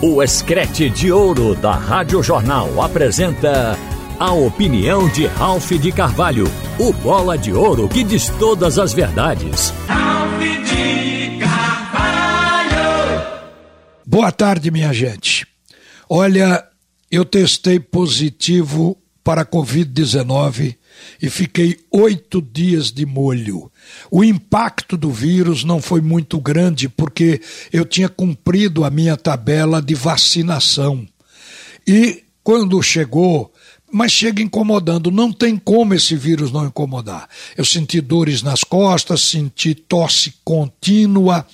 O Escrete de Ouro da Rádio Jornal apresenta a opinião de Ralph de Carvalho, o bola de ouro que diz todas as verdades. Ralph de Carvalho! Boa tarde, minha gente. Olha, eu testei positivo para a Covid-19 e fiquei oito dias de molho. O impacto do vírus não foi muito grande porque eu tinha cumprido a minha tabela de vacinação. E quando chegou, mas chega incomodando. Não tem como esse vírus não incomodar. Eu senti dores nas costas, senti tosse contínua,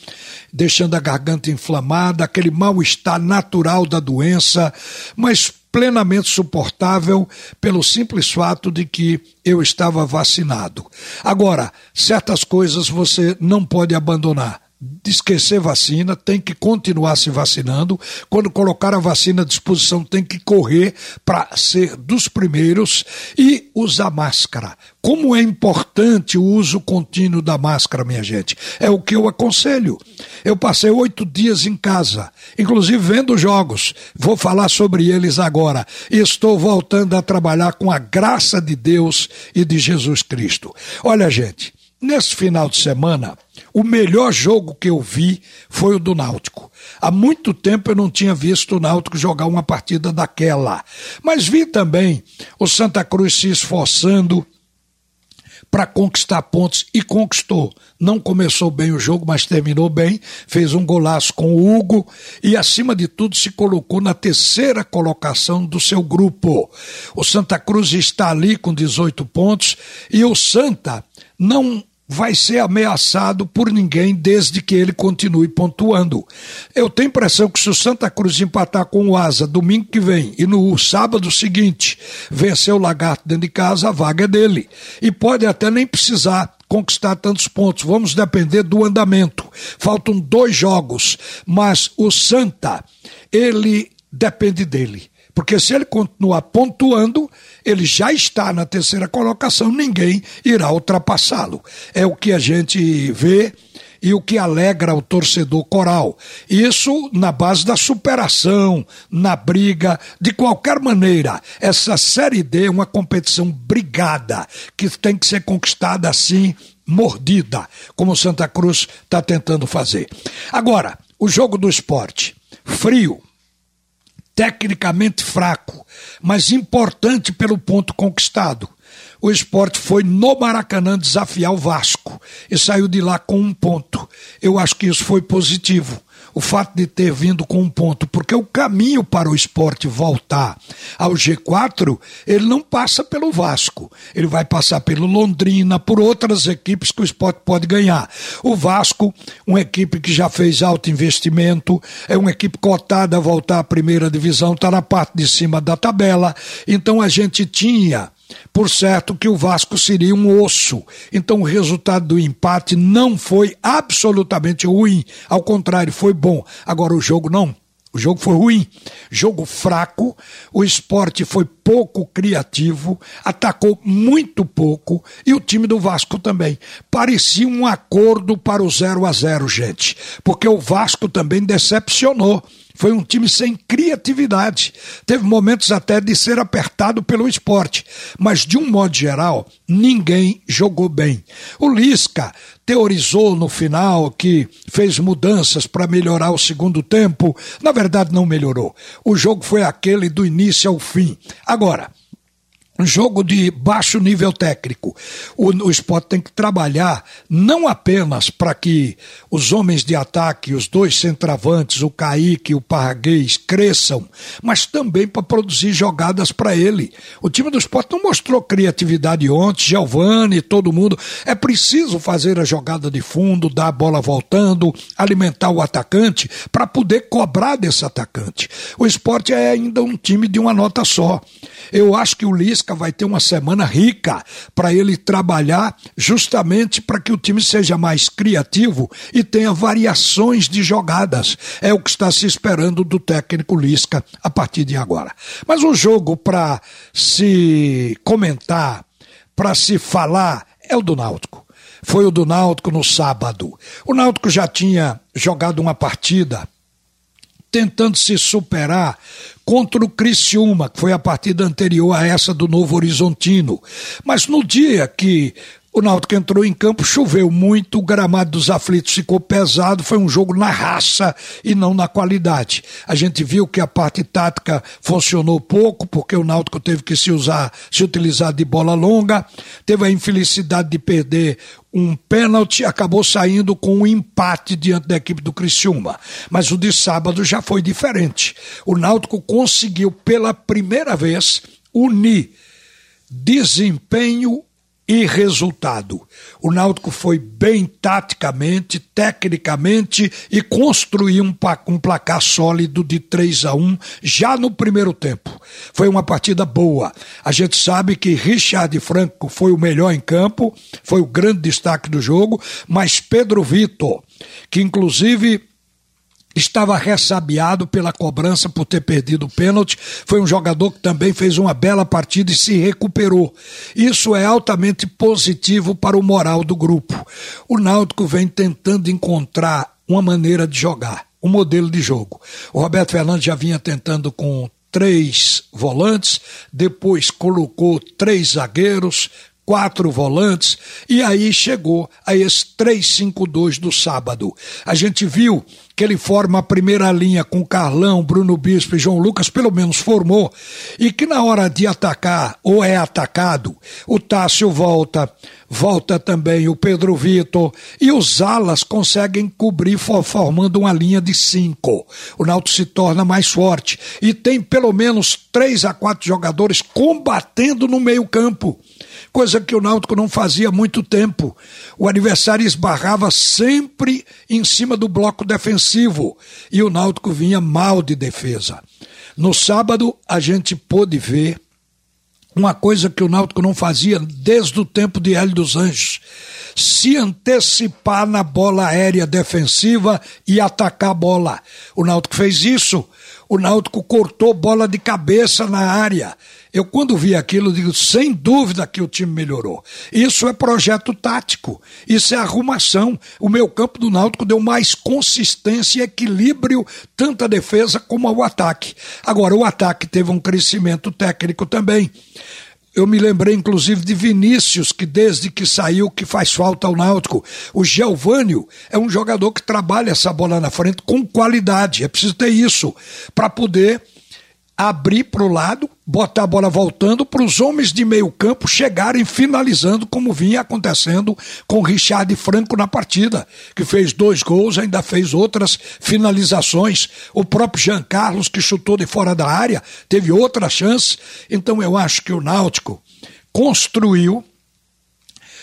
deixando a garganta inflamada, aquele mal-estar natural da doença, mas plenamente suportável pelo simples fato de que eu estava vacinado. Agora, certas coisas você não pode abandonar esquecer vacina, tem que continuar se vacinando. Quando colocar a vacina à disposição, tem que correr para ser dos primeiros e usar máscara. Como é importante o uso contínuo da máscara, minha gente? É o que eu aconselho. Eu passei oito dias em casa, inclusive vendo jogos. Vou falar sobre eles agora. Estou voltando a trabalhar com a graça de Deus e de Jesus Cristo. Olha, gente. Nesse final de semana, o melhor jogo que eu vi foi o do Náutico. Há muito tempo eu não tinha visto o Náutico jogar uma partida daquela. Mas vi também o Santa Cruz se esforçando para conquistar pontos e conquistou. Não começou bem o jogo, mas terminou bem, fez um golaço com o Hugo e, acima de tudo, se colocou na terceira colocação do seu grupo. O Santa Cruz está ali com 18 pontos e o Santa não vai ser ameaçado por ninguém desde que ele continue pontuando. Eu tenho impressão que se o Santa Cruz empatar com o Asa domingo que vem e no sábado seguinte vencer o Lagarto dentro de casa, a vaga é dele. E pode até nem precisar conquistar tantos pontos. Vamos depender do andamento. Faltam dois jogos, mas o Santa, ele depende dele. Porque se ele continuar pontuando, ele já está na terceira colocação, ninguém irá ultrapassá-lo. É o que a gente vê e o que alegra o torcedor coral. Isso na base da superação, na briga, de qualquer maneira. Essa Série D é uma competição brigada, que tem que ser conquistada assim, mordida, como Santa Cruz está tentando fazer. Agora, o jogo do esporte. Frio, tecnicamente fraco, mas importante pelo ponto conquistado. O esporte foi no Maracanã desafiar o Vasco e saiu de lá com um ponto. Eu acho que isso foi positivo o fato de ter vindo com um ponto, porque o caminho para o esporte voltar ao G4, ele não passa pelo Vasco, ele vai passar pelo Londrina, por outras equipes que o esporte pode ganhar. O Vasco, uma equipe que já fez alto investimento, é uma equipe cotada a voltar à primeira divisão, está na parte de cima da tabela, então a gente tinha por certo que o Vasco seria um osso. Então o resultado do empate não foi absolutamente ruim, ao contrário, foi bom. Agora o jogo não. O jogo foi ruim, jogo fraco, o esporte foi pouco criativo, atacou muito pouco e o time do Vasco também. Parecia um acordo para o 0 a 0 gente, porque o Vasco também decepcionou. Foi um time sem criatividade. Teve momentos até de ser apertado pelo esporte. Mas, de um modo geral, ninguém jogou bem. O Lisca teorizou no final que fez mudanças para melhorar o segundo tempo. Na verdade, não melhorou. O jogo foi aquele do início ao fim. Agora, jogo de baixo nível técnico. O, o esporte tem que trabalhar não apenas para que os homens de ataque, os dois centravantes, o Kaique e o Parraguês, cresçam, mas também para produzir jogadas para ele. O time do esporte não mostrou criatividade ontem, Giovanni, todo mundo. É preciso fazer a jogada de fundo, dar a bola voltando, alimentar o atacante para poder cobrar desse atacante. O esporte é ainda um time de uma nota só. Eu acho que o Lisca vai ter uma semana rica para ele trabalhar justamente para que o time seja mais criativo e tenha variações de jogadas. É o que está se esperando do técnico Lisca a partir de agora. Mas o jogo para se comentar, para se falar, é o do Náutico. Foi o do Náutico no sábado. O Náutico já tinha jogado uma partida tentando se superar contra o Criciúma, que foi a partida anterior a essa do Novo Horizontino. Mas no dia que o Náutico entrou em campo, choveu muito, o gramado dos aflitos ficou pesado, foi um jogo na raça e não na qualidade. A gente viu que a parte tática funcionou pouco, porque o Náutico teve que se usar, se utilizar de bola longa, teve a infelicidade de perder um pênalti, acabou saindo com um empate diante da equipe do Criciúma. Mas o de sábado já foi diferente. O Náutico conseguiu pela primeira vez unir desempenho e resultado. O Náutico foi bem taticamente, tecnicamente e construiu um, um, placar sólido de 3 a 1 já no primeiro tempo. Foi uma partida boa. A gente sabe que Richard Franco foi o melhor em campo, foi o grande destaque do jogo, mas Pedro Vitor, que inclusive estava ressabiado pela cobrança por ter perdido o pênalti. Foi um jogador que também fez uma bela partida e se recuperou. Isso é altamente positivo para o moral do grupo. O Náutico vem tentando encontrar uma maneira de jogar, um modelo de jogo. O Roberto Fernandes já vinha tentando com três volantes, depois colocou três zagueiros, quatro volantes, e aí chegou a esse 3-5-2 do sábado. A gente viu que ele forma a primeira linha com Carlão, Bruno Bispo e João Lucas, pelo menos formou, e que na hora de atacar, ou é atacado, o Tássio volta, volta também o Pedro Vitor, e os alas conseguem cobrir formando uma linha de cinco. O Náutico se torna mais forte, e tem pelo menos três a quatro jogadores combatendo no meio campo coisa que o Náutico não fazia há muito tempo. O adversário esbarrava sempre em cima do bloco defensivo e o Náutico vinha mal de defesa. No sábado, a gente pôde ver uma coisa que o Náutico não fazia desde o tempo de Hélio dos Anjos: se antecipar na bola aérea defensiva e atacar a bola. O Náutico fez isso. O Náutico cortou bola de cabeça na área. Eu, quando vi aquilo, digo, sem dúvida que o time melhorou. Isso é projeto tático, isso é arrumação. O meu campo do Náutico deu mais consistência e equilíbrio, tanto a defesa como ao ataque. Agora, o ataque teve um crescimento técnico também. Eu me lembrei, inclusive, de Vinícius, que desde que saiu, que faz falta ao Náutico. O Gelvânio é um jogador que trabalha essa bola na frente com qualidade. É preciso ter isso para poder abrir para o lado, botar a bola voltando para os homens de meio campo chegarem finalizando, como vinha acontecendo com Richard Franco na partida, que fez dois gols, ainda fez outras finalizações. O próprio Jean Carlos, que chutou de fora da área, teve outra chance. Então eu acho que o Náutico construiu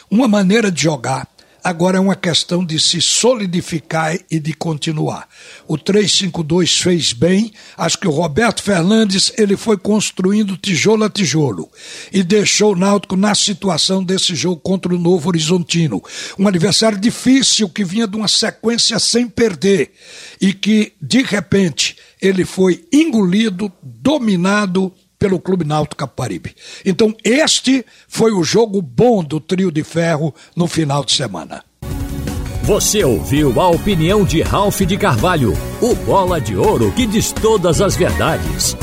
uma maneira de jogar Agora é uma questão de se solidificar e de continuar. O 352 fez bem. Acho que o Roberto Fernandes ele foi construindo tijolo a tijolo e deixou o Náutico na situação desse jogo contra o Novo Horizontino. Um adversário difícil que vinha de uma sequência sem perder e que, de repente, ele foi engolido, dominado pelo Clube Náutico Caparibe. Então, este foi o jogo bom do trio de ferro no final de semana. Você ouviu a opinião de Ralph de Carvalho, o bola de ouro que diz todas as verdades.